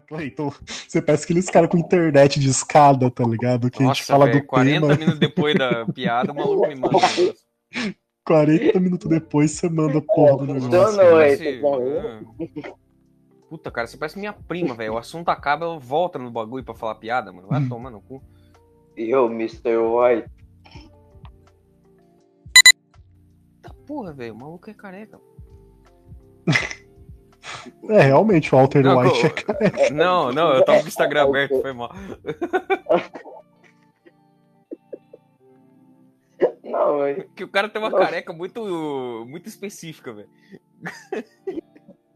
Cleiton, você parece aqueles caras com internet de escada, tá ligado? Que Nossa, a gente fala véio, do 40 tema, minutos depois da piada, o maluco me manda um negócio. 40 minutos depois você manda porra do negócio. noite. né? Puta, cara, você parece minha prima, velho. O assunto acaba, eu volto no bagulho pra falar piada, mano. Vai tomar no cu. Eu, Mr. White. Tá porra, velho. O maluco é careca. É, realmente, o Walter Não, White co- é careca. Não, não, eu tava com o Instagram aberto, foi mal. Não, velho. Que o cara tem uma Nossa. careca muito, muito específica, velho.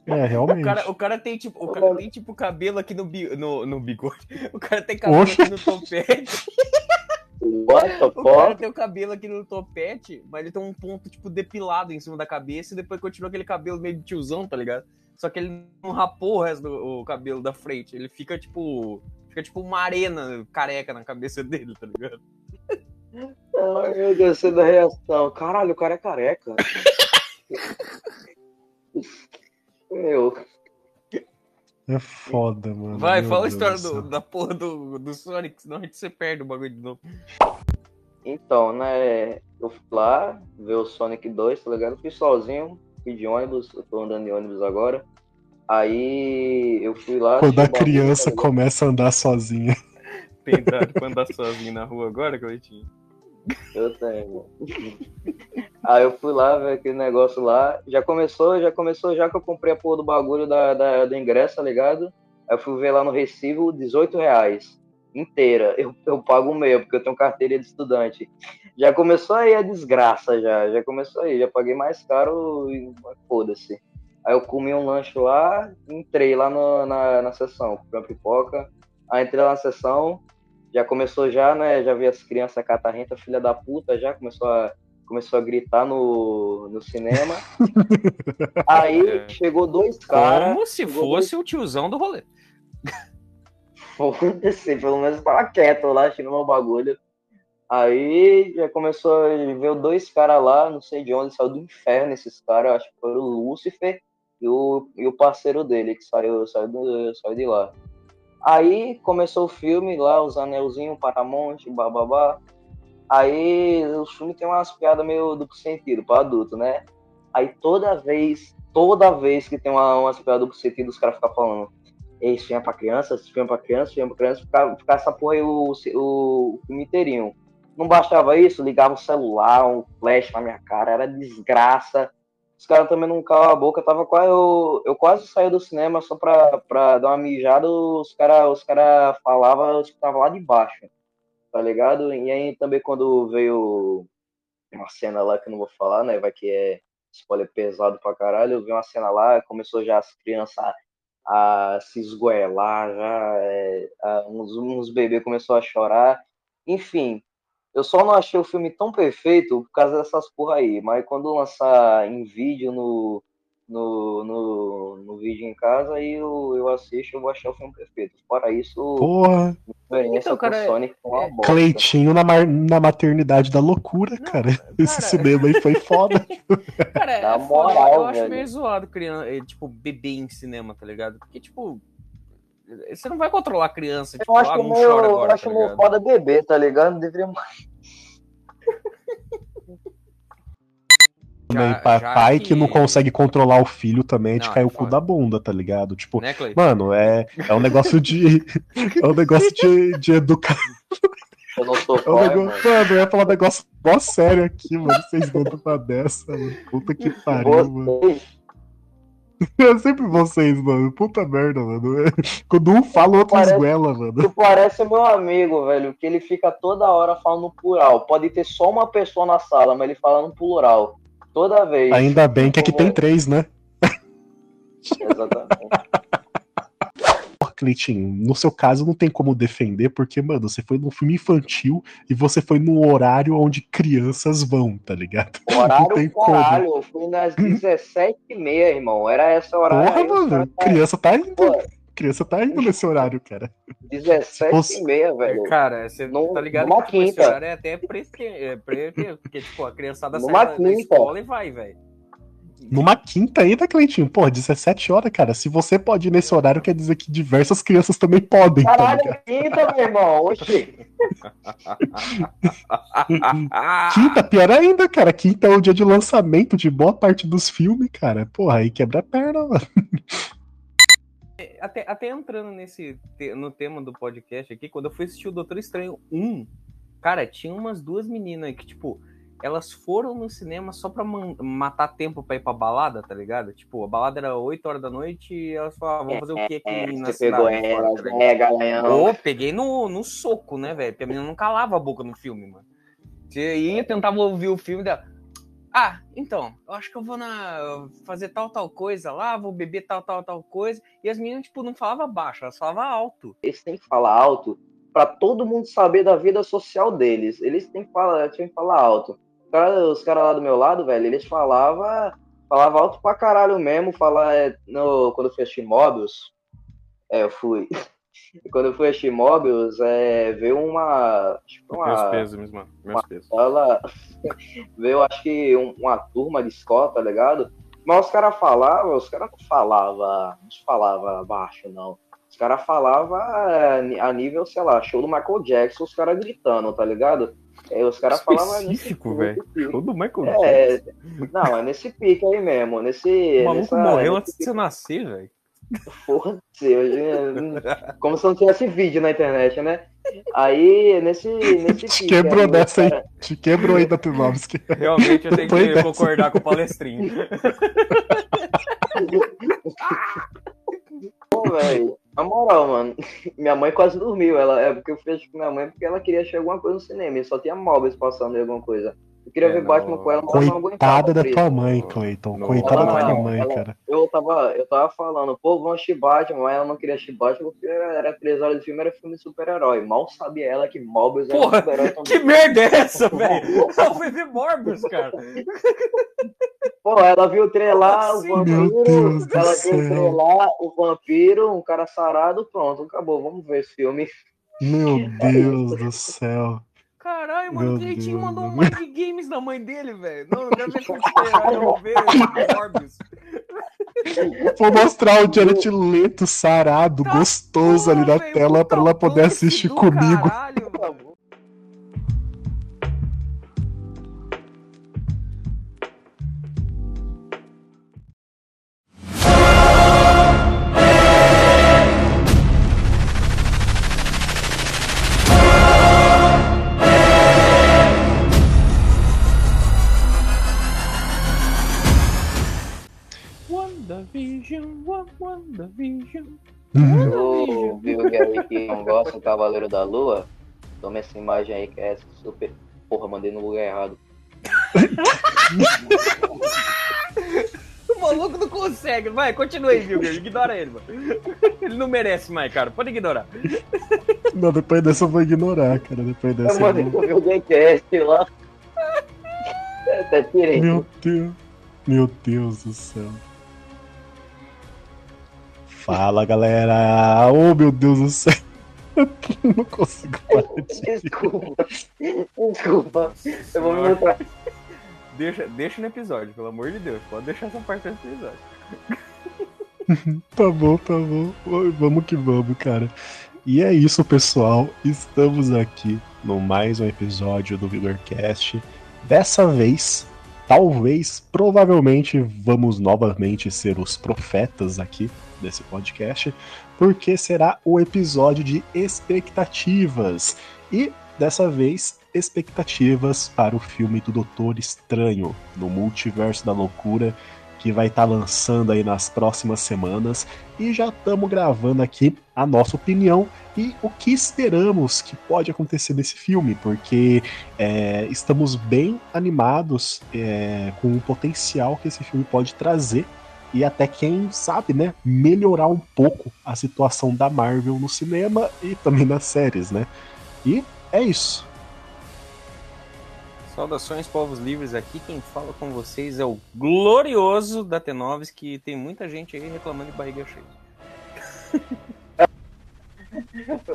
É, realmente. O cara, o cara tem tipo, o cara tem tipo cabelo aqui no, bi, no, no bigode. O cara tem cabelo Oxe. aqui no topete. What the O cara fuck? tem o cabelo aqui no topete, mas ele tem um ponto tipo depilado em cima da cabeça e depois continua aquele cabelo meio de tiozão, tá ligado? Só que ele não rapou o resto do o cabelo da frente. Ele fica tipo, fica tipo uma arena careca na cabeça dele, tá ligado? Ai, meu Deus, você da reação. Caralho, o cara é careca. Meu, É foda, mano. Vai, Meu fala a Deus história do da porra do, do Sonic, senão a gente se perde o bagulho de novo. então, né? Eu fui lá ver o Sonic 2, tá ligado? Fui sozinho, fui de ônibus, eu tô andando de ônibus agora. Aí eu fui lá. Quando a o bagulho, criança começa a andar sozinha. Tem idade pra andar sozinho na rua agora, Cleitinho? Eu tenho. Aí eu fui lá ver aquele negócio lá. Já começou, já começou, já que eu comprei a porra do bagulho da, da- do ingresso, tá ligado? Aí eu fui ver lá no recibo, 18 reais. Inteira. Eu, eu pago meio, porque eu tenho carteira de estudante. Já começou aí a desgraça, já. Já começou aí. Já paguei mais caro e foda-se. Aí eu comi um lanche lá, entrei lá no- na, na sessão, comprei uma pipoca. Aí entrei lá na sessão, já começou já, né? Já vi as crianças catarrenta, filha da puta, já começou a, começou a gritar no, no cinema. Aí É. chegou dois caras. Como se fosse o tiozão do rolê. Foda-se, pelo menos tava quieto lá, assistindo meu bagulho. Aí já começou a ver dois caras lá, não sei de onde, saiu do inferno esses caras, acho que foi o Lúcifer e o, e o parceiro dele, que saiu, saiu, do, saiu de lá. Aí começou o filme lá, os anelzinhos, Paramount, bababá. Aí o filme tem umas piadas meio duplo sentido para adulto, né? Aí toda vez, toda vez que tem uma, umas piadas duplo sentido, os caras ficam falando esse filme é pra criança, esse filme é pra criança, esse filme é pra criança, ficar, ficar essa porra aí o, o, o filme inteirinho. Não bastava isso, ligava o celular, um flash na minha cara, era desgraça. Os caras também não calavam a boca, tava quase, eu, eu quase saí do cinema só pra, pra dar uma mijada, os caras os cara falavam, eu escutava lá de baixo, tá ligado? E aí também quando veio uma cena lá que eu não vou falar, né, vai que é spoiler pesado pra caralho, eu vi uma cena lá, começou já as crianças a se esgoelar, já é, a- uns, uns bebês começou a chorar. Enfim, eu só não achei o filme tão perfeito por causa dessas porra aí. Mas quando lançar em vídeo no, no, no, no vídeo em casa, aí eu, eu assisto eu vou achar o filme perfeito. Fora isso, Porra, experiência Então, cara, com Sonic foi uma é- bosta. Cleitinho na, mar- na maternidade da loucura, Não, cara. Esse cara. cinema aí foi foda. Cara, é Na foda, moral, eu acho velho. meio zoado criança, é, tipo, bebê em cinema, tá ligado? Porque, tipo, você não vai controlar a criança, tipo, Eu acho ah, que não meio, chora eu agora, acho tá ligado? foda bebê, tá ligado? Deveria Também, Já- pa- já pai que... que- não consegue controlar o filho também, te Não, cai é o cu foda. da bunda, tá ligado? Tipo, Né, mano, é, é um negócio de. é um negócio de, de educação. eu não sou É um pai, negócio, mano. mano, eu ia falar um negócio mó sério aqui, mano. Vocês dão uma dessa, mano. Puta que pariu, mano. É sempre vocês, mano. Puta merda, mano. É, Quando um fala, o outro Parece- esguela, mano. Tu parece meu amigo, velho, que ele fica toda hora falando plural. Pode ter só uma pessoa na sala, mas ele fala no plural. Toda vez. Ainda bem que aqui tem três, né? Exatamente. Cleitinho, no seu caso não tem como defender, porque, mano, você foi num filme infantil e você foi num horário onde crianças vão, tá ligado? Não Horário tem caralho. Eu fui nas 17h30, irmão. Era essa horário Porra, aí. mano, tá- criança tá indo. Pô, Criança tá indo nesse horário, cara. 17h30, velho. Cara, você Num- tá ligado numa que tipo, esse horário é até preto, é porque, tipo, a criançada Numa sai da- escola e vai, velho. Numa quinta ainda, Cleitinho? Pô, 17 horas, cara. Se você pode ir nesse horário, quer dizer que diversas crianças também podem. tá Caralho, quinta, meu irmão. Oxi. Quinta, pior ainda, cara. Quinta é o dia de lançamento de boa parte dos filmes, cara. Porra, aí quebra a perna, mano. até, até entrando nesse no tema do podcast aqui, quando eu fui assistir o Doutor Estranho 1, cara, tinha umas duas meninas que, tipo, elas foram no cinema só pra matar tempo pra ir pra balada, tá ligado? Tipo, a balada era 8 horas da noite e elas falavam, vamos fazer o que aqui É, na você cidade? pegou fora, ligado? é. Ô, peguei no, no soco, né, velho? Porque a menina não calava a boca no filme, mano. Você ia, tentava ouvir o filme dela. Ah, então, eu acho que eu vou na fazer tal, tal coisa lá, vou beber tal, tal, tal coisa. E as meninas, tipo, não falavam baixo, elas falavam alto. Eles têm que falar alto pra todo mundo saber da vida social deles. Eles têm que falar, têm que falar alto. Os caras os caras lá do meu lado, velho, eles falavam falava alto pra caralho mesmo. Falar, é, no, quando eu fui assistir Mobius, é, eu fui. quando eu fui assistir Mobius, é, veio uma. que uma pesos, mano. Meus pesos. ela veio, acho que um- uma turma de escola, tá ligado? Mas os caras falavam, os caras não falavam, não falava baixo, não. Os caras falavam a nível, sei lá, show do Michael Jackson, os caras gritando, tá ligado? É, os caras falavam nesse, Específico, velho. pique. Show do Michael É, Jackson. não, é nesse pique aí mesmo, nesse... O maluco nessa- morreu nesse antes de você nascer, velho. Porra, hoje, como se não tivesse vídeo na internet, né? Aí, nesse, nesse Te pique quebrou aí, dessa aí. cara, Te quebrou aí, Datunovski. Realmente eu tenho Foi que dessa. concordar com o palestrinho. Pô, velho, na moral, mano, minha mãe quase dormiu. Ela, é porque eu fiz com minha mãe porque ela queria assistir alguma coisa no cinema e só tinha móveis passando alguma coisa. Eu queria É, ver não. Batman com ela, mas ela não aguentava. Coitada da tua mãe, Cleiton. Não, Coitada da tua não, mãe, ela- cara. Eu tava, eu tava falando, pô, vamos assistir Batman, mas ela não queria assistir Batman porque era três horas de filme, era filme de super-herói. Mal sabia ela que Mobius era super-herói Que também. merda é essa, velho? Eu fui ver Morbius, cara. Pô, ela viu o trailer lá, o vampiro, ela viu o lá, o vampiro, um cara sarado, pronto, acabou, vamos ver esse filme. Meu Deus do céu. Caralho, mano, o Cleitinho mandou um monte de games da mãe dele, velho. Não, eu quero ver filme de super-herói, eu vou ver Morbius. Vou mostrar o Jared Leto sarado, Tá gostoso ali na Porra, velho, tela pra ela poder assistir comigo. Caralho, mano. Tu viu o Gary que não gosta do Cavaleiro da Lua? Toma essa imagem aí que é essa super. Porra, mandei no lugar errado. O maluco não consegue. Vai, continua aí, Vilger. Ignora ele, mano. Ele não merece mais, cara. Pode ignorar. Não, depois dessa eu vou ignorar, cara. Depois Eu dessa eu mandei vou... pro Gamecast lá. Até tirei. Meu Deus. Meu Deus do céu. Fala, galera. Oh, meu Deus do céu. Eu não consigo parar de... Desculpa. Desculpa. Eu vou me mostrar. Deixa, deixa no episódio, pelo amor de Deus. Pode deixar essa parte no episódio. Tá bom, tá bom. Vamos que vamos, cara. E é isso, pessoal. Estamos aqui no mais um episódio do VigorCast. Dessa vez, talvez, provavelmente, vamos novamente ser os profetas aqui desse podcast, porque será o episódio de expectativas. E dessa vez, expectativas para o filme do Doutor Estranho, no Multiverso da Loucura, que vai estar lançando aí nas próximas semanas. E já estamos gravando aqui a nossa opinião e o que esperamos que pode acontecer nesse filme, porque é, estamos bem animados é, com o potencial que esse filme pode trazer e até quem sabe, né, melhorar um pouco a situação da Marvel no cinema e também nas séries, né? E é isso. Saudações, povos livres. Aqui quem fala com vocês é o glorioso da T9, que tem muita gente aí reclamando de barriga cheia.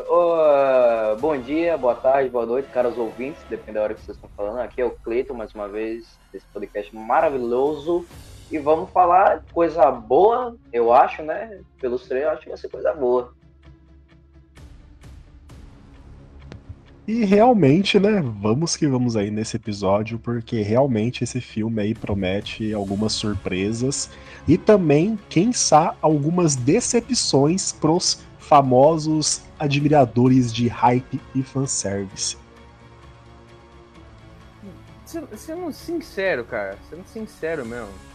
Ô, bom dia, boa tarde, boa noite, caros ouvintes, depende da hora que vocês estão falando. Aqui é o Cleiton, mais uma vez, desse podcast maravilhoso. E vamos falar coisa boa, eu acho, né? Pelos três, eu acho que vai ser coisa boa. E realmente, né, vamos que vamos aí nesse episódio, porque realmente esse filme aí promete algumas surpresas e também, quem sabe, algumas decepções pros famosos admiradores de hype e fanservice. Sendo sincero, cara, sendo sincero mesmo,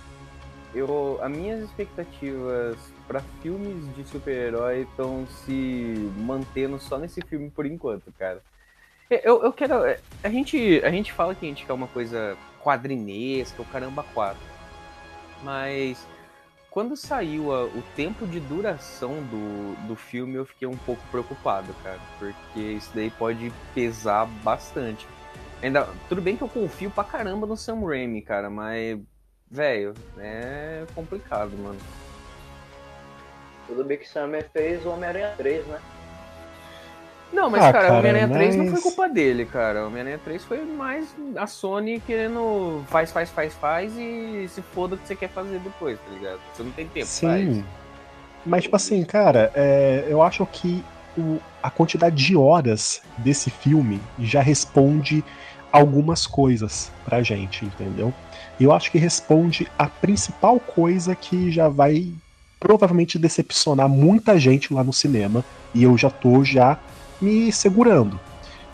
eu, as minhas expectativas para filmes de super-herói estão se mantendo só nesse filme por enquanto, cara. Eu, eu quero. É, a gente, a gente fala que a gente quer uma coisa quadrinesca, o caramba quatro. Mas quando saiu a, o tempo de duração do, do filme, eu fiquei um pouco preocupado, cara. Porque isso daí pode pesar bastante. Ainda, tudo bem que eu confio pra caramba no Sam Raimi, cara, mas, velho, é complicado, mano. Tudo bem que o Sam fez o Homem-Aranha 3, né? Não, mas, ah, cara, o Homem-Aranha mas... 3 não foi culpa dele, cara. O Homem-Aranha 3 foi mais a Sony querendo faz, faz, faz, faz e se foda o que você quer fazer depois, tá ligado? Você não tem tempo, Sim. Faz. Mas, tipo assim, cara, é, eu acho que o, a quantidade de horas desse filme já responde algumas coisas pra gente, entendeu? Eu acho que responde a principal coisa que já vai provavelmente decepcionar muita gente lá no cinema. E eu já tô já me segurando.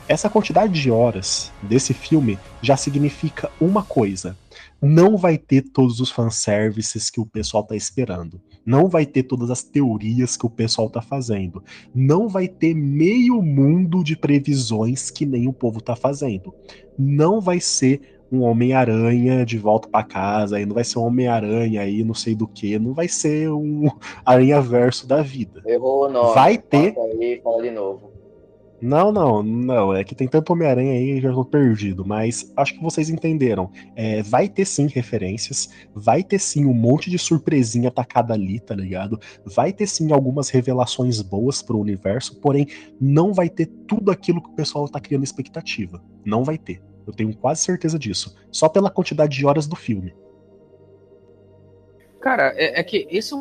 Essa quantidade de horas desse filme já significa uma coisa: não vai ter todos os fanservices que o pessoal tá esperando. Não vai ter todas as teorias que o pessoal tá fazendo. Não vai ter meio mundo de previsões que nem o povo tá fazendo. Não vai ser um Homem-Aranha de volta para casa, aí não vai ser um Homem-Aranha aí, não sei do que, não vai ser um Aranha Verso da vida. Errou não. Vai ter. Aí, fala de novo. Não, não, não. É que tem tanto Homem-Aranha aí já tô perdido. Mas acho que vocês entenderam. É, vai ter sim referências. Vai ter sim um monte de surpresinha tacada ali, tá ligado? Vai ter sim algumas revelações boas pro universo. Porém, não vai ter tudo aquilo que o pessoal tá criando expectativa. Não vai ter. Eu tenho quase certeza disso. Só pela quantidade de horas do filme. Cara, é, é que esse, é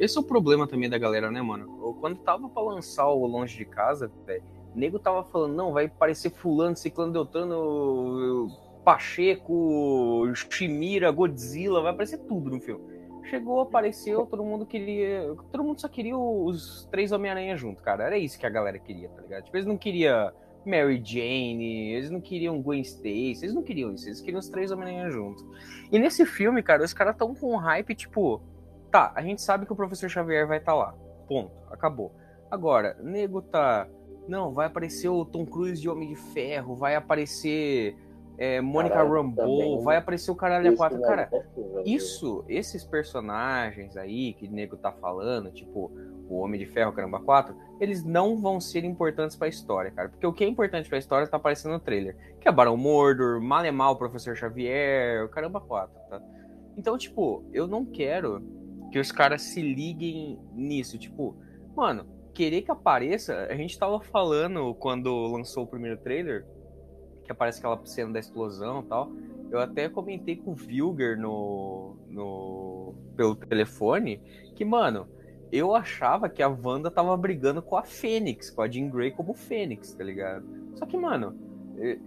esse é o problema também da galera, né, mano? Quando tava pra lançar o Longe de Casa, velho nego tava falando, não, vai parecer fulano, ciclano, deltano, Pacheco, Shimira, Godzilla, vai aparecer tudo no filme. Chegou, apareceu, todo mundo queria. Todo mundo só queria os três Homem-Aranha junto, cara. Era isso que a galera queria, tá ligado? Tipo, eles não queriam Mary Jane, eles não queriam Gwen Stacy, eles não queriam isso, eles queriam os três Homem-Aranha juntos. E nesse filme, cara, os caras tão com um hype, tipo, tá, a gente sabe que o professor Xavier vai estar tá lá. Ponto, acabou. Agora, nego tá não, vai aparecer o Tom Cruise de Homem de Ferro, vai aparecer é, Mônica Rambeau, vai aparecer o Caralho 4. Cara, isso, esses personagens aí que o nego tá falando, tipo o Homem de Ferro, Caramba 4, eles não vão ser importantes pra história, cara. Porque o que é importante pra história tá aparecendo no trailer. Que é Barão Mordor, Malemal, Professor Xavier, o Caramba 4, tá? Então, tipo, eu não quero que os caras se liguem nisso. Tipo, mano, querer que apareça, a gente tava falando quando lançou o primeiro trailer, que aparece aquela cena da explosão e tal. Eu até comentei com o Vilger no, no, pelo telefone que, mano, eu achava que a Wanda tava brigando com a Fênix, com a Jean Grey como Fênix, tá ligado? Só que, mano,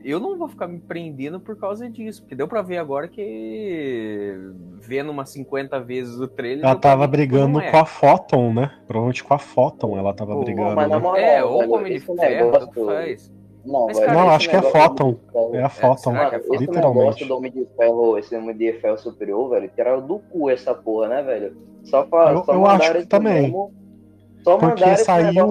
eu não vou ficar me prendendo por causa disso, porque deu pra ver agora que vendo umas 50 vezes o trailer. Ela tava brigando é. com a Photon, né? Provavelmente com a Photon ela tava Pô, brigando. Né? Moral, é, ou como ele faz. Não, mas, cara, não acho que é a Photon. É a Photon, é, é literalmente. do Homem de Ferro, esse Homem de Ferro superior, velho, tiraram do cu essa porra, né, velho? Só pra, eu, só eu acho que também. Mesmo só porque saiu.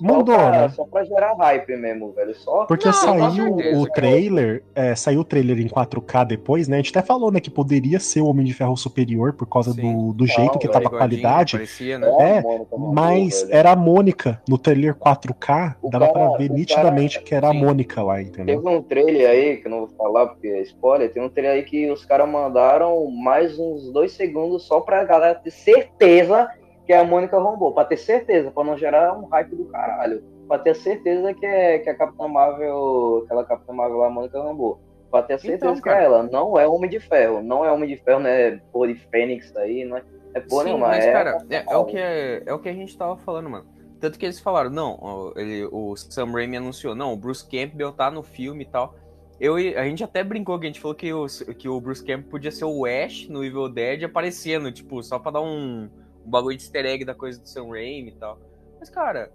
Mudou, pra, né? Só pra gerar hype mesmo, velho. Só... Porque não, saiu o trailer. É, saiu o trailer em 4K depois, né? A gente até falou, né, que poderia ser o Homem de Ferro Superior por causa do, do jeito não, que tava a qualidade. Parecia, né? É, é mas era a Mônica. No trailer 4K, o dava cara, pra ver nitidamente cara, que era sim. a Mônica lá, entendeu? Teve um trailer aí, que eu não vou falar porque é spoiler, tem um trailer aí que os caras mandaram mais uns dois segundos só pra galera ter certeza que a Mônica roubou, pra ter certeza, pra não gerar um hype do caralho. Pra ter certeza que, é, que a Capitã Marvel, aquela Capitã Marvel lá, a Mônica roubou. pra ter certeza Então, que é ela. Não é Homem de Ferro. Não é Homem de Ferro, não é porra de Fênix aí, não é, é porra Sim, nenhuma. mas, é, cara, é, é o que é, é o que a gente tava falando, mano. Tanto que eles falaram, não, ele, o Sam Raimi anunciou, não, o Bruce Campbell tá no filme e tal. Eu, a gente até brincou que a gente falou que o, que o Bruce Campbell podia ser o Ash no Evil Dead aparecendo, tipo, só pra dar um, um bagulho de easter egg da coisa do Sam Raimi e tal. Mas, cara,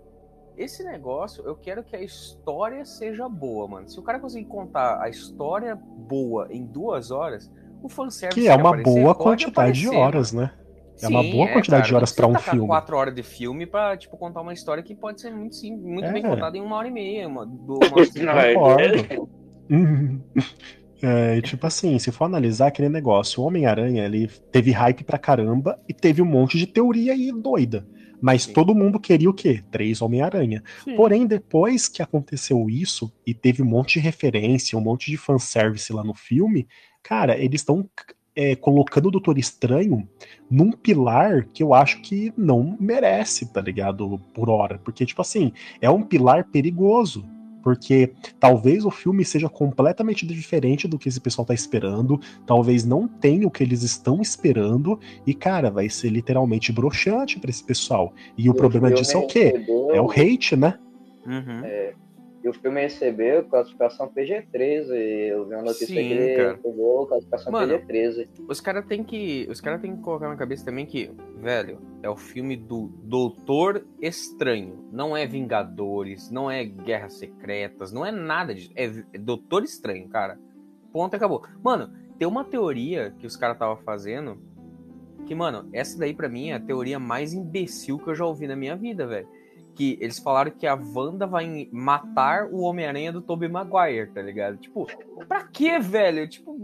esse negócio, eu quero que a história seja boa, mano. Se o cara conseguir contar a história boa em duas horas, o fanservice Que é uma aparecer, boa quantidade de aparecer, horas, né? É uma Sim, boa quantidade de cara, horas não pra um filme. quatro horas de filme pra, tipo, contar uma história que pode ser muito, sim, muito É. bem contada em uma hora e meia. Uma, do- uma- Não, é-. Uhum. É, tipo assim, se for analisar aquele negócio, o Homem-Aranha, ele teve hype pra caramba e teve um monte de teoria aí doida. Mas Sim. todo mundo queria o quê? Três Homem-Aranha. Porém, depois que aconteceu isso e teve um monte de referência, um monte de fanservice lá no filme, cara, eles estão é, colocando o Doutor Estranho num pilar que eu acho que não merece, tá ligado? Por hora. Porque, tipo assim, é um pilar perigoso. Porque talvez o filme seja completamente diferente do que esse pessoal tá esperando, talvez não tenha o que eles estão esperando, e, cara, vai ser literalmente broxante pra esse pessoal. E o problema filme disso é o quê? recebeu- É o hate, né? Uhum. E o filme recebeu classificação PG-13. Eu vi uma notícia Sim, que ele cara. pegou classificação Mano, PG-13. Os caras têm que. Os caras têm que colocar na cabeça também que, velho, é o filme do Doutor Estranho. Não é Vingadores, não é Guerras Secretas, não é nada disso. É, é Doutor Estranho, cara. Ponto e acabou. Mano, tem uma teoria que os caras estavam fazendo. Que, mano, essa daí pra mim é a teoria mais imbecil que eu já ouvi na minha vida, velho. Que eles falaram que a Wanda vai matar o Homem-Aranha do Tobey Maguire, tá ligado? Tipo, pra quê, velho? Tipo,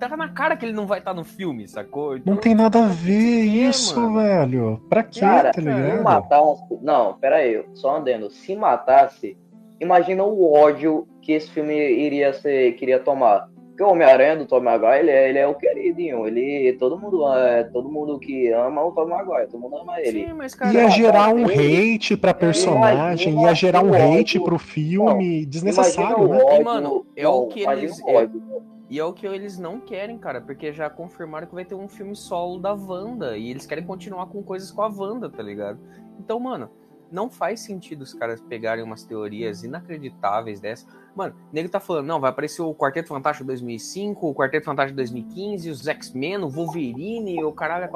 tá na cara que ele não vai estar no filme, sacou? Então, Não tem nada a ver quê, isso, mano? velho. Pra quê, Cara, tá se ligado? matasse. Não, pera aí, só andando. Se matasse, imagina o ódio que esse filme iria ser, queria tomar. Porque o Homem-Aranha do Tom Maguire, ele é, ele é o queridinho. Ele, todo mundo, é, todo mundo que ama o Tom Maguire, todo mundo ama ele. Sim, mas, cara, Ia gerar um ele- hate pra personagem, ia gerar um imagina hate ódio. pro filme, desnecessário, Imagina né? ódio, E, mano, é o que imagina eles- ódio. E é o que eles não querem, cara, porque já confirmaram que vai ter um filme solo da Wanda. E eles querem continuar com coisas com a Wanda, tá ligado? Então, mano, não faz sentido os caras pegarem umas teorias inacreditáveis dessa. Mano, o nego tá falando, não, vai aparecer o Quarteto Fantástico 2005, o Quarteto Fantástico 2015, os X-Men, o Wolverine, o caralho.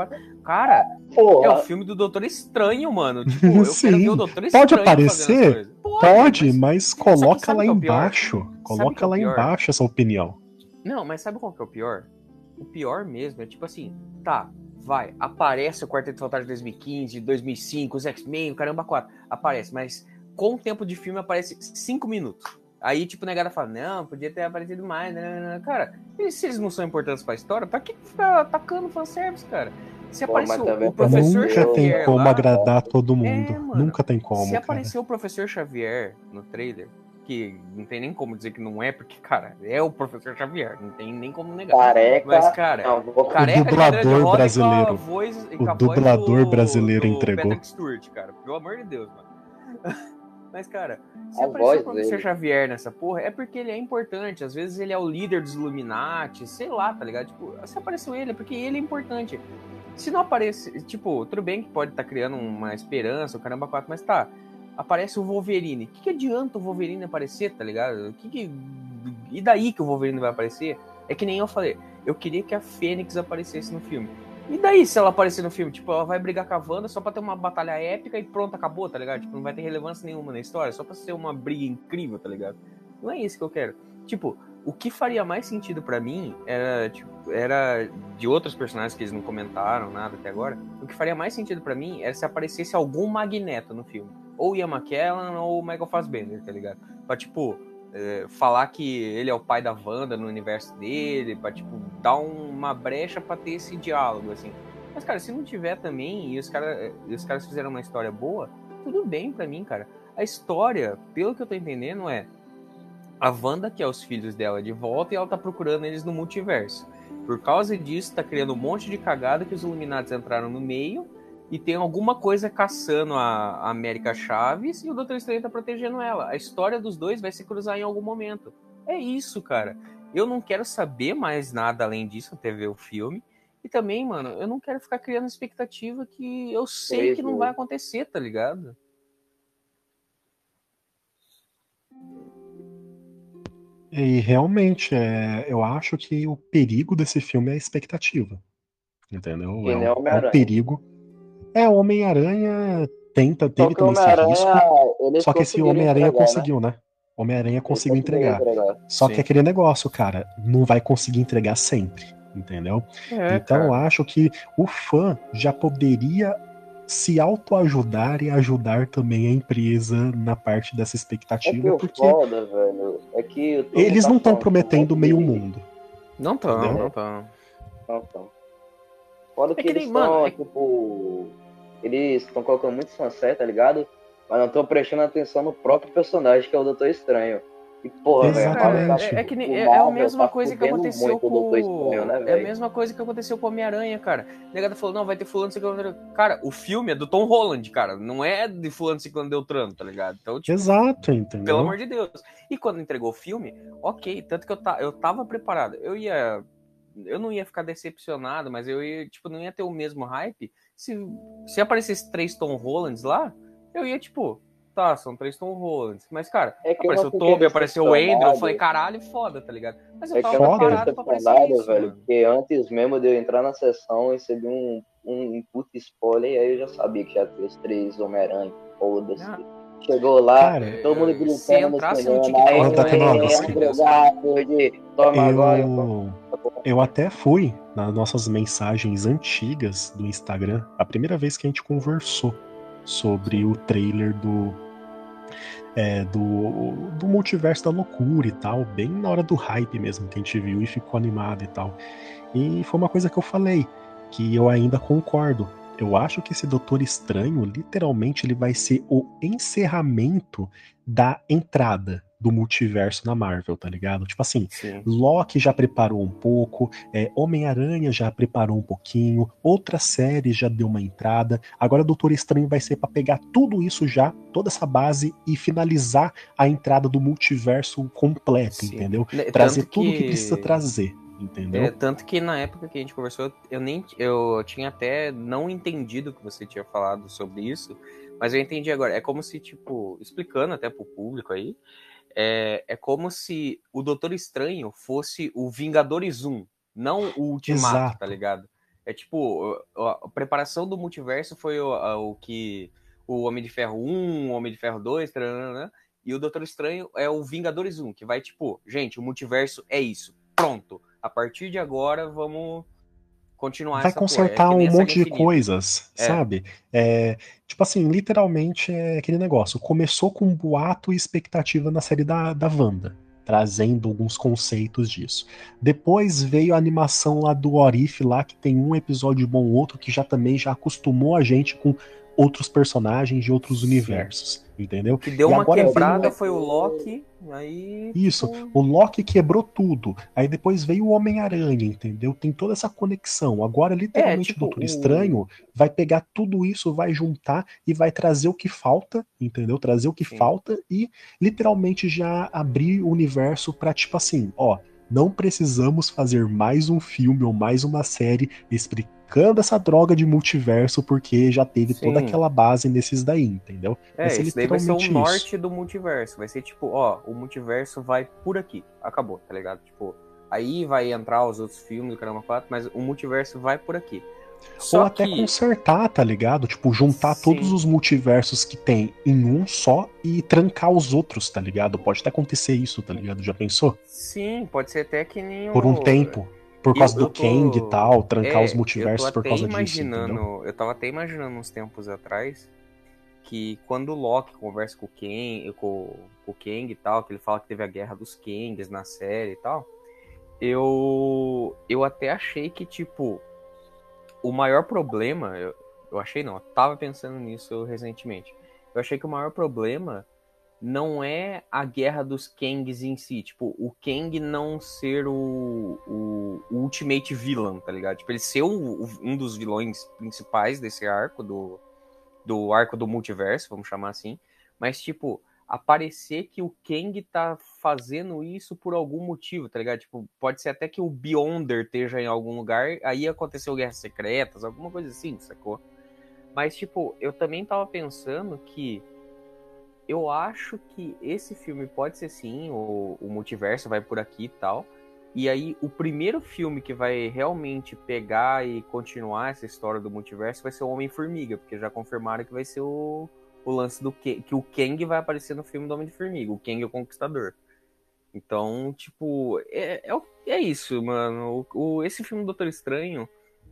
Cara, é o filme do Doutor Estranho, mano. Tipo, eu Sim. quero ver o Doutor Estranho Pode aparecer? coisas. Pode, mas coloca sabe lá é embaixo. Coloca é o lá embaixo essa opinião. Não, mas sabe qual que é o pior? O pior mesmo é tipo assim, tá, vai, aparece o Quarteto Fantástico 2015, 2005, os X-Men, o caramba 4, aparece, mas com o tempo de filme aparece 5 minutos. Aí, tipo, a negada fala, não, podia ter aparecido mais, né, né, né. Cara, e se eles não são importantes pra história, pra que ficar atacando fanservice, cara? Se Pô, apareceu o professor Nunca Xavier tem como lá, agradar todo mundo. É, mano. Nunca tem como, se cara. apareceu o professor Xavier no trailer, que não tem nem como dizer que não é, porque, cara, é o professor Xavier, não tem nem como negar. careca. Mas, cara, não, vou... careca de dublador cadeira de roda com a brasileiro. voz- e O com a voz dublador do- brasileiro do entregou. Patrick Stewart, cara. Pelo amor de Deus, mano. Mas, cara, se A aparecer o professor dele. Xavier nessa porra, é porque ele é importante. Às vezes ele é o líder dos Illuminati, sei lá, tá ligado? Tipo, se apareceu ele, é porque ele é importante. Se não aparece, tipo, tudo bem que pode estar criando uma esperança, o caramba 4, mas tá. Aparece o Wolverine. O que, que adianta o Wolverine aparecer, tá ligado? Que que... E daí que o Wolverine vai aparecer? É que nem eu falei, eu queria que a Fênix aparecesse no filme. E daí se ela aparecer no filme? Tipo, ela vai brigar com a Wanda só pra ter uma batalha épica e pronto, acabou, tá ligado? Tipo, não vai ter relevância nenhuma na história, só pra ser uma briga incrível, tá ligado? Não é isso que eu quero. Tipo, o que faria mais sentido pra mim era, tipo, era de outros personagens que eles não comentaram nada até agora. O que faria mais sentido pra mim era se aparecesse algum Magneto no filme. Ou Ian McKellen ou Michael Fassbender, tá ligado? Pra, tipo, é, falar que ele é o pai da Wanda no universo dele, pra, tipo, dar uma brecha pra ter esse diálogo, assim. Mas, cara, se não tiver também, e os, cara, e os caras fizeram uma história boa, tudo bem pra mim, cara. A história, pelo que eu tô entendendo, é a Wanda quer os filhos dela de volta e ela tá procurando eles no multiverso. Por causa disso, tá criando um monte de cagada que os Illuminati entraram no meio e tem alguma coisa caçando a América Chaves e o Doutor Estranho tá protegendo ela. A história dos dois vai se cruzar em algum momento. É isso, cara. eu não quero saber mais nada além disso até ver o filme. E também, mano, eu não quero ficar criando expectativa que eu sei que não vai acontecer, tá ligado? E realmente, é, eu acho que o perigo desse filme é a expectativa. Entendeu? É, um- é um Homem-Aranha. perigo. É, o Homem-Aranha tenta, teve que o também esse Homem-Aranha, risco. Só que esse Homem-Aranha entregar, né? conseguiu, né? Homem-Aranha Eles conseguiu conseguiram entregar. Só Sim. que aquele negócio, cara, não vai conseguir entregar sempre, entendeu? É, então eu cara. acho que o fã já poderia se autoajudar e ajudar também a empresa na parte dessa É que expectativa, o porque foda, velho, é que... eles mundo não tá estão prometendo que meio mundo. Não tão, Entendeu? não tão. Não tão. Foda É que, que eles nem, estão, mano, é- tipo... Eles estão colocando muito sunset, tá ligado? Mas não estão prestando atenção no próprio personagem, que é o Doutor Estranho. E, porra, velho, Exatamente. Cara, tá- é, é que é, é a mesma tá coisa que aconteceu com o Doutor Estranho, né, É a mesma coisa que aconteceu com o Homem-Aranha, cara. O negado falou, não, vai ter fulano ciclano. Cara, o filme é do Tom Holland, cara. Não é de fulano ciclano Deltrano, tá ligado? Então, tipo, Exato, entendeu? pelo amor de Deus. E quando entregou o filme, ok, tanto que eu, ta, eu tava preparado. Eu ia. Eu não ia ficar decepcionado, mas eu ia, tipo, não ia ter o mesmo hype. Se, se aparecesse três Tom Hollands lá, eu ia, tipo, tá, são três Tom Hollands. Mas, cara, É apareceu o Toby, apareceu o Andrew, eu falei, caralho, foda, tá ligado? Mas eu É que tava Foda. preparado pra aparecer isso, velho, mano. porque antes mesmo de eu entrar na sessão, eu recebi um, um puta spoiler e aí eu já sabia que já tinha os três Homem-Aranha, foda-se. Ah. Chegou lá, Cara, todo mundo Se gritando no entrasse no TikTok, tá tendo uma Eu, eu até fui nas nossas mensagens antigas do Instagram, a primeira vez que a gente conversou sobre o trailer do, é, do, do multiverso da loucura e tal, bem na hora do hype mesmo que a gente viu e ficou animado e tal. E foi uma coisa que eu falei, que eu ainda concordo. Eu acho que esse Doutor Estranho, literalmente, ele vai ser o encerramento da entrada do multiverso na Marvel, tá ligado? Tipo assim, Sim. Loki já preparou um pouco, é, Homem-Aranha já preparou um pouquinho, outra série já deu uma entrada. Agora Doutor Estranho vai ser pra pegar tudo isso já, toda essa base e finalizar a entrada do multiverso completo, Sim. entendeu? Né, Trazer tanto tudo que precisa trazer, entendeu? É, tanto que na época que a gente conversou, eu nem eu tinha até não entendido que você tinha falado sobre isso, mas eu entendi agora. É como se, tipo, explicando até pro público aí, é, é como se o Doutor Estranho fosse o Vingadores 1, não o Ultimato, Exato. tá ligado? É tipo, a, preparação do multiverso foi o, a- o que o Homem de Ferro 1, o Homem de Ferro 2, taranana, e o Doutor Estranho é o Vingadores 1, que vai tipo, gente, o multiverso é isso. Pronto. A partir de agora, vamos continuar Vai porra. consertar É um monte de coisas, É. sabe? É, tipo assim, literalmente é aquele negócio. Começou com um boato e expectativa na série da, da Wanda, trazendo alguns conceitos disso. Depois veio a animação lá do Orif, lá que tem um episódio bom, outro que já também já acostumou a gente com outros personagens de outros universos, entendeu? Que deu E uma quebrada o- foi o Loki, aí... Isso, o Loki quebrou tudo. Aí depois veio o Homem-Aranha, entendeu? Tem toda essa conexão. Agora, literalmente, tipo, o Doutor Estranho vai pegar tudo isso, vai juntar e vai trazer o que falta, entendeu? Trazer o que Sim. falta e literalmente já abrir o universo pra, tipo assim, ó, não precisamos fazer mais um filme ou mais uma série explicando essa droga de multiverso, porque já teve toda Sim. aquela base nesses daí, entendeu? É, Vai ser isso daí vai ser o isso. norte do multiverso. Vai ser tipo, ó, o multiverso vai por aqui. Acabou, tá ligado? Tipo, aí vai entrar os outros filmes do Caramba 4, mas o multiverso vai por aqui. Só Ou até que... consertar, tá ligado? Tipo, juntar Sim. todos os multiversos que tem em um só e trancar os outros, tá ligado? Pode até acontecer isso, tá ligado? Já pensou? Sim, pode ser até que nem Por um tempo. Por causa do tô- Kang e tal, trancar É, os multiversos por causa disso, imaginando, entendeu? Eu tava até imaginando uns tempos atrás que quando o Loki conversa com o Kang, com, com o Kang e tal, que ele fala que teve a guerra dos Kangs na série e tal, eu eu até achei que tipo o maior problema, eu, eu achei não, eu tava pensando nisso recentemente. Eu achei que o maior problema não é a guerra dos Kangs em si, tipo, o Kang não ser o, o, o Ultimate Villain, tá ligado? Tipo, ele ser o- um dos vilões principais desse arco, do, do arco do multiverso, vamos chamar assim, mas, tipo, aparecer que o Kang tá fazendo isso por algum motivo, tá ligado? Tipo, pode ser até que o Beyonder esteja em algum lugar, aí aconteceu guerras secretas, alguma coisa assim, sacou? Mas, tipo, eu também tava pensando que eu acho que esse filme pode ser sim, o, o multiverso vai por aqui e tal. E aí, o primeiro filme que vai realmente pegar e continuar essa história do multiverso vai ser o Homem-Formiga, porque já confirmaram que vai ser o, o lance do que, que o Kang vai aparecer no filme do Homem-Formiga, o Kang é o Conquistador. Então, tipo, é, é, é isso, mano. O, o, esse filme do Doutor Estranho,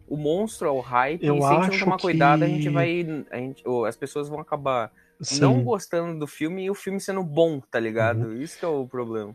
o monstro é o hype, Eu e se a gente não tomar que- cuidado, a gente vai. A gente, ou as pessoas vão acabar não Sim. gostando do filme e o filme sendo bom, tá ligado? Uhum. Isso que é o problema.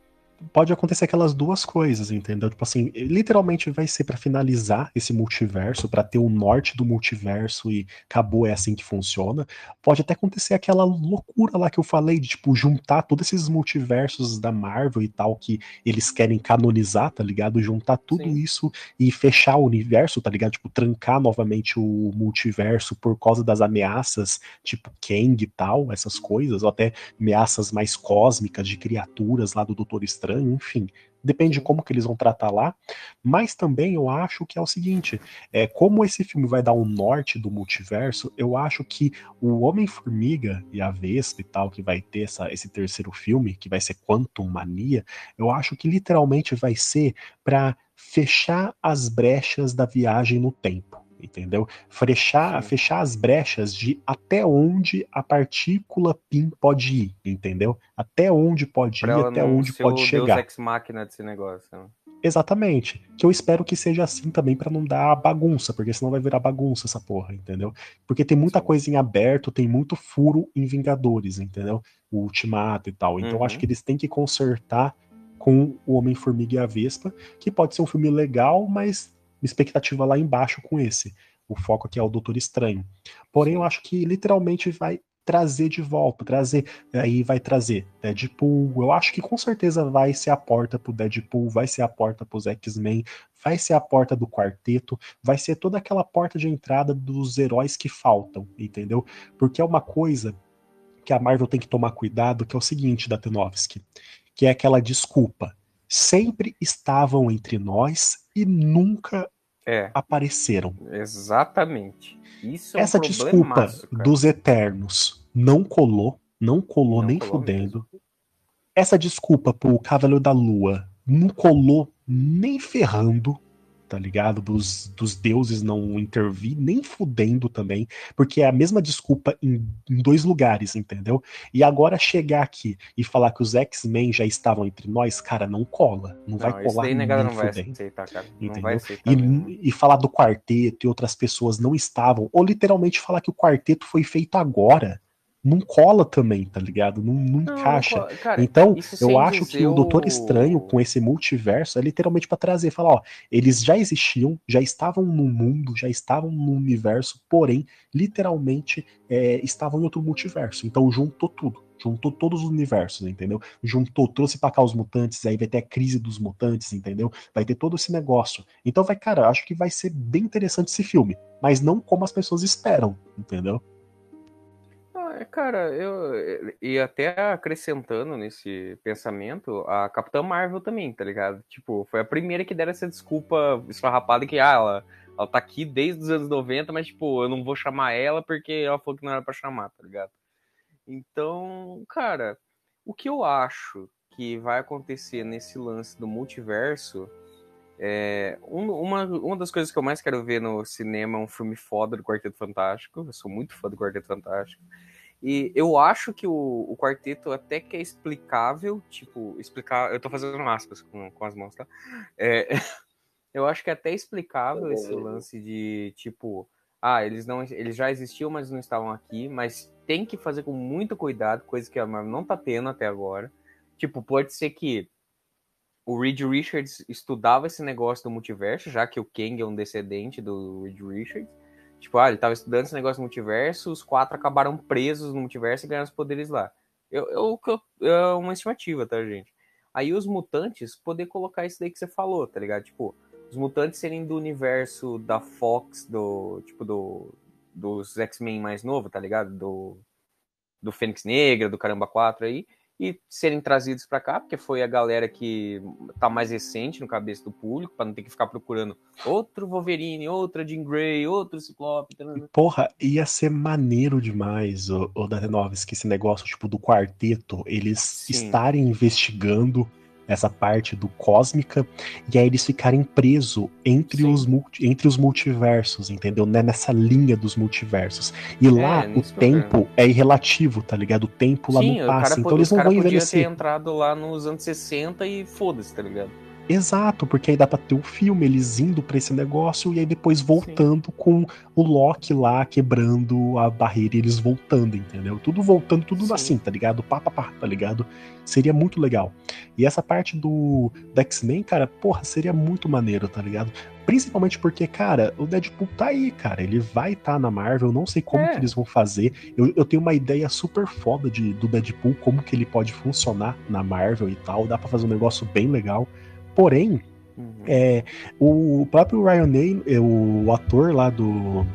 Pode acontecer aquelas duas coisas, entendeu? Tipo assim, literalmente vai ser pra finalizar esse multiverso, pra ter o norte do multiverso e acabou, é assim que funciona. Pode até acontecer aquela loucura lá que eu falei de tipo juntar todos esses multiversos da Marvel e tal que eles querem canonizar, tá ligado? Juntar tudo Sim. isso e fechar o universo, tá ligado? Tipo trancar novamente o multiverso por causa das ameaças, tipo Kang e tal, essas coisas, ou até ameaças mais cósmicas de criaturas lá do Doutor Estranho, enfim. Depende de Sim. como que eles vão tratar lá, mas também eu acho que é o seguinte, é como esse filme vai dar o norte do multiverso, eu acho que o Homem-Formiga e a Vespa e tal, que vai ter essa, esse terceiro filme, que vai ser Quantum Mania, eu acho que literalmente vai ser para fechar as brechas da viagem no tempo. Entendeu? Fechar, Sim. fechar as brechas de até onde a partícula PIN pode ir, entendeu? Até onde pode Pra ir, até onde pode chegar. Deus Ex Machina desse negócio. né? Exatamente. Que eu espero que seja assim também pra não dar bagunça, porque senão vai virar bagunça essa porra, entendeu? Porque tem muita Sim. coisa em aberto, tem muito furo em Vingadores, entendeu? O Ultimato e tal. Então eu acho Uhum. que eles têm que consertar com o Homem-Formiga e a Vespa, que pode ser um filme legal, mas expectativa lá embaixo com esse. O foco aqui é o Doutor Estranho. Porém, eu acho que literalmente vai trazer de volta, trazer, aí vai trazer Deadpool. Eu acho que com certeza vai ser a porta pro Deadpool, vai ser a porta pros X-Men, vai ser a porta do quarteto, vai ser toda aquela porta de entrada dos heróis que faltam, entendeu? Porque é uma coisa que a Marvel tem que tomar cuidado, que é o seguinte, Datenovski, que é aquela desculpa. Sempre estavam entre nós e nunca É, apareceram. exatamente. Isso é um Essa desculpa dos Eternos não colou, não colou Não nem colou fudendo. Essa desculpa pro Cavaleiro da Lua não colou nem ferrando, tá ligado? Dos, dos deuses não intervir, nem fudendo também, porque é a mesma desculpa em, em dois lugares, entendeu? E agora chegar aqui e falar que os X-Men já estavam entre nós, cara, não cola. Não, vai Não, isso colar daí nem negada não vai fudendo. aceitar, cara. Não Entendeu? vai aceitar. E, e falar do quarteto e outras pessoas não estavam, ou literalmente falar que o quarteto foi feito agora, não cola também, tá ligado? Não, não Não, encaixa. cara, Então, eu acho que o Doutor Estranho, com esse multiverso, é literalmente pra trazer, falar, ó, eles já existiam, já estavam no mundo, já estavam no universo, porém, literalmente, é, estavam em outro multiverso. Então, juntou tudo. Juntou todos os universos, entendeu? Juntou, trouxe pra cá os mutantes, aí vai ter a crise dos mutantes, entendeu? Vai ter todo esse negócio. Então, vai, cara, acho que vai ser bem interessante esse filme, mas não como as pessoas esperam, entendeu? Ah, Cara, eu e até acrescentando nesse pensamento, a Capitã Marvel também, tá ligado? Tipo, foi a primeira que deram essa desculpa esfarrapada que ah, ela, ela tá aqui desde os anos 90, mas tipo, eu não vou chamar ela porque ela falou que não era pra chamar, tá ligado? Então, cara, o que eu acho que vai acontecer nesse lance do multiverso é um- uma, uma das coisas que eu mais quero ver no cinema é um filme foda do Quarteto Fantástico. Eu sou muito fã do Quarteto Fantástico. E eu acho que o, o quarteto até que é explicável, tipo, explicar. Eu tô fazendo aspas com, com as mãos, tá? É, eu acho que é até explicável esse lance de, tipo, ah, eles não eles já existiam, mas não estavam aqui, mas tem que fazer com muito cuidado, coisa que a Marvel não tá tendo até agora. Tipo, pode ser que o Reed Richards estudava esse negócio do multiverso, já que o Kang é um descendente do Reed Richards. Tipo, ah, ele tava estudando esse negócio do multiverso, os quatro acabaram presos no multiverso e ganharam os poderes lá. Eu, eu, eu- é uma estimativa, tá, gente? Aí os mutantes poder colocar isso daí que você falou, tá ligado? Tipo, os mutantes serem do universo da Fox, do. Tipo, do. Dos X-Men mais novo, tá ligado? Do. do Fênix Negra, do Caramba 4 aí, e serem trazidos para cá, porque foi a galera que tá mais recente no cabeça do público, para não ter que ficar procurando outro Wolverine, outra Jean Grey, outro Ciclope. Porra, ia ser maneiro demais, o, o que esse negócio tipo do quarteto, eles Sim. estarem investigando essa parte do cósmica, e aí eles ficarem presos entre, os, entre os multiversos, entendeu? Né? Nessa linha dos multiversos. E é, lá o tempo é irrelativo, tá ligado? O tempo lá Sim, não passa, então eles não vão envelhecer. ter entrado lá nos anos 60 e foda-se, tá ligado? Exato, porque aí dá pra ter o um filme, eles indo pra esse negócio e aí depois voltando Sim. com o Loki lá quebrando a barreira e eles voltando, entendeu? Tudo voltando, tudo Sim. assim, tá ligado? Pá, pá, pá, tá ligado? Seria muito legal. E essa parte do, do X-Men, cara, porra, seria muito maneiro, tá ligado? Principalmente porque, cara, o Deadpool tá aí, cara. Ele vai estar tá na Marvel, não sei como é. que eles vão fazer. Eu, eu tenho uma ideia super foda de, do Deadpool, como que ele pode funcionar na Marvel e tal. Dá para fazer um negócio bem legal. Porém, uhum. é, o próprio Ryan Ney, é, o ator lá do,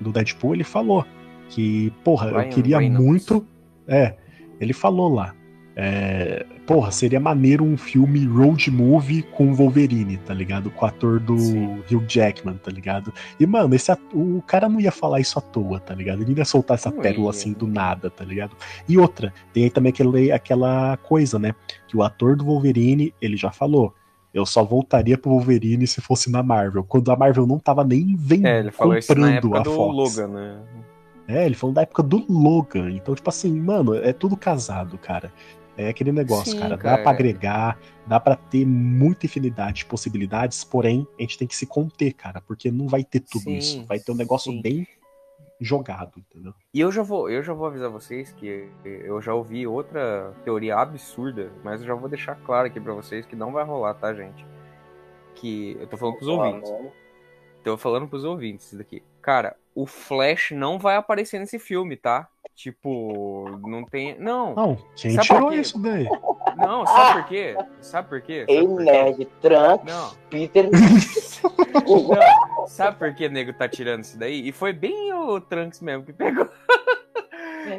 do Deadpool, ele falou que, porra, Ryan eu queria Reynolds. muito. É, ele falou lá. É, porra, seria maneiro um filme road movie com Wolverine, tá ligado? Com o ator do Sim. Hugh Jackman, tá ligado? E, mano, esse ator, o cara não ia falar isso à toa, tá ligado? Ele ia soltar essa não pérola ia. assim do nada, tá ligado? E outra, tem aí também aquele, aquela coisa, né? Que o ator do Wolverine, ele já falou eu só voltaria pro Wolverine se fosse na Marvel. Quando a Marvel não tava nem vendendo, é, ele falou comprando isso na época a do Fox. Logan, né? É, ele falou da época do Logan. Então, tipo assim, mano, é tudo casado, cara. É aquele negócio, Sim, cara. Dá para agregar, dá para ter muita infinidade de possibilidades, porém, a gente tem que se conter, cara, porque não vai ter tudo sim, isso. Vai ter um negócio sim. bem jogado, entendeu? E eu já vou, eu já vou avisar vocês que eu já ouvi outra teoria absurda, mas eu já vou deixar claro aqui para vocês que não vai rolar, tá, gente? Que eu tô falando pros ouvintes. Tô falando pros ouvintes isso daqui. Cara, o Flash não vai aparecer nesse filme, tá? Tipo, não tem. Não. Não, quem sabe tirou isso daí? Não, sabe por quê? Sabe por quê? Ei, nerd, Trunks, não. Peter. Não, sabe por que o nego tá tirando isso daí? E foi bem o Trunks mesmo que pegou.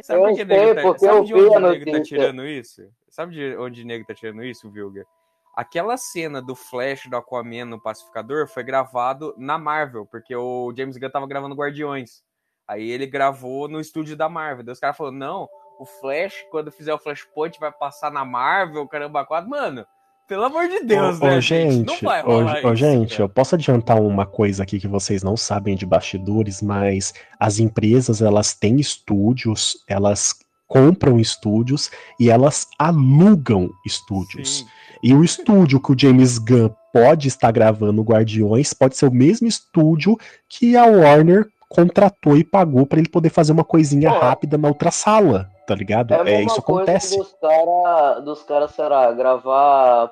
sabe por que o nego tá, sabe de onde o nego tá tirando isso? Sabe de onde o nego tá tirando isso, Vilga? Aquela cena do Flash do Aquaman no Pacificador foi gravado na Marvel, porque o James Gunn tava gravando Guardiões. Aí ele gravou no estúdio da Marvel. Daí os caras falaram: não, o Flash, quando fizer o Flashpoint, vai passar na Marvel, caramba, quatro. Mano, pelo amor de Deus, ô, né? Ô, gente, não vai rolar ô, isso, gente, eu posso adiantar uma coisa aqui que vocês não sabem de bastidores, mas as empresas, elas têm estúdios, elas compram estúdios e elas alugam estúdios. Sim. E o estúdio que o James Gunn pode estar gravando Guardiões pode ser o mesmo estúdio que a Warner contratou e pagou para ele poder fazer uma coisinha rápida na outra sala, tá ligado? É, é isso acontece. Dos caras, dos cara, será, gravar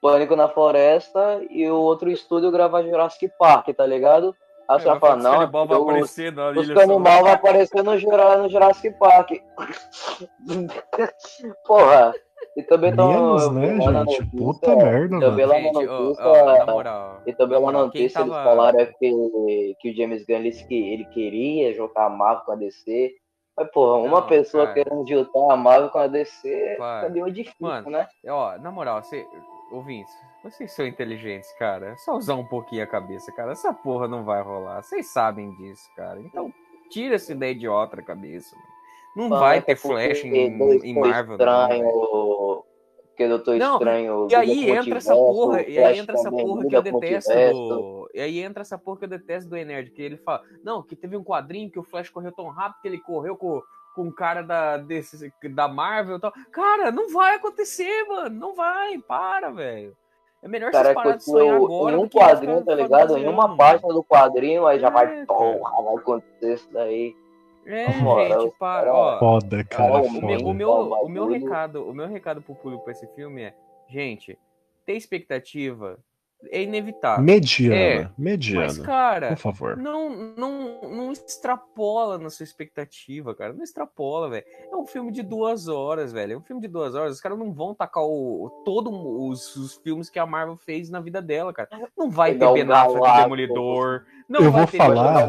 Pânico na Floresta e o outro estúdio gravar Jurassic Park, tá ligado? Aí você é, vai falar, não, os, vai aparecer na os canibal vai aparecer no, no Jurassic Park. Porra, e também Menos, né, gente? Notícia, Puta merda, também lá na notícia, ó, ó, moral, e também lá na notícia tava... eles falaram que, que o James Gunn ele, ele queria jogar a Marvel com a DC. Mas, porra, uma não, pessoa cara. querendo juntar a Marvel com a DC, claro. tá difícil, Mano, né? Ó, na moral, você, ouvintes, vocês são inteligentes, cara. É só usar um pouquinho a cabeça, cara. Essa porra não vai rolar. Vocês sabem disso, cara. Então, tira essa ideia idiota da cabeça, mano. Não ah, vai ter é Flash em, em Marvel. Estranho, não, porque Doutor não, Estranho. E aí entra essa porra, e aí entra essa porra que eu detesto. E aí entra essa porra que eu detesto do Enerd, que ele fala, não, que teve um quadrinho que o Flash correu tão rápido que ele correu com, com um cara da, desse, da Marvel e tal. Cara, não vai acontecer, mano. Não vai, para, velho. É melhor cara, vocês parar de sonhar agora. Em um quadrinho, tá ligado? Em uma página do quadrinho, aí já é, vai, porra, vai acontecer isso daí. É, gente, para, ó. Foda, cara. O, meu, o, meu, o meu recado, o meu recado pro público pra esse filme é, gente, ter expectativa é inevitável. Mediana, É, mediana. Mas, cara, Por favor. não, não, não extrapola na sua expectativa, cara. Não extrapola, velho. É um filme de duas horas, velho. É um filme de duas horas. Os caras não vão tacar o, todo os, os filmes que a Marvel fez na vida dela, cara. Não vai ter Ben Affleck de. Demolidor. Não Eu vai vou ter falar-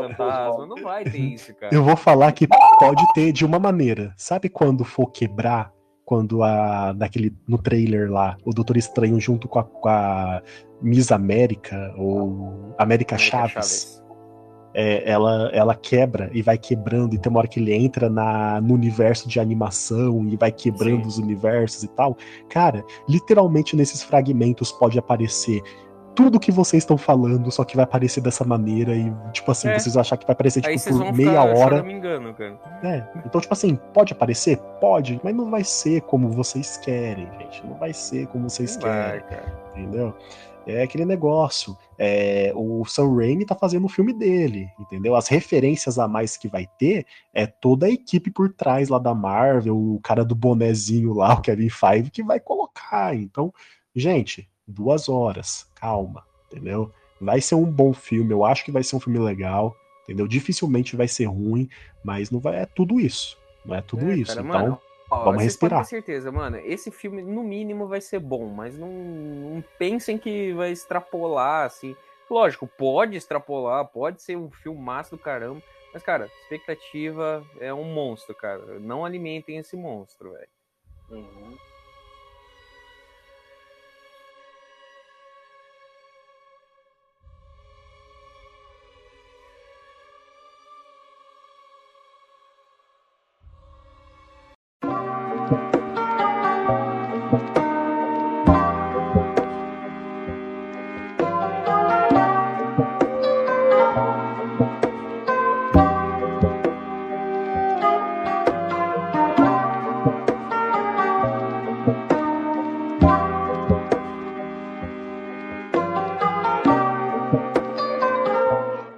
Fantasma. Não vai ter isso, cara. Eu vou falar que pode ter de uma maneira. Sabe quando for quebrar? Quando a. Naquele, no trailer lá, o Doutor Estranho junto com a, com a Miss América, ou América América Chaves, é, ela, ela quebra e vai quebrando, e tem uma hora que ele entra na, no universo de animação e vai quebrando Sim. os universos e tal. Cara, literalmente nesses fragmentos pode aparecer tudo que vocês estão falando, só que vai aparecer dessa maneira e, tipo assim, É. vocês vão achar que vai aparecer, tipo, por meia hora. me engano, cara. É, então, tipo assim, pode aparecer? Pode, mas não vai ser como vocês querem, gente. Não vai ser como vocês Não querem, vai, cara. entendeu? É aquele negócio. É, o Sam Raimi tá fazendo o filme dele, entendeu? As referências a mais que vai ter é toda a equipe por trás lá da Marvel, o cara do bonezinho lá, o Kevin Feige, que vai colocar. Então, gente, duas horas, calma, entendeu? Vai ser um bom filme, eu acho que vai ser um filme legal, entendeu? Dificilmente vai ser ruim, mas não vai, é tudo isso. Não é tudo É, isso. cara, então, mano, ó, vamos respirar. ter certeza, mano. Esse filme, no mínimo, vai ser bom, mas não, não pensem que vai extrapolar, assim. Lógico, pode extrapolar, pode ser um filme massa do caramba. Mas, cara, expectativa é um monstro, cara. Não alimentem esse monstro, velho. Uhum.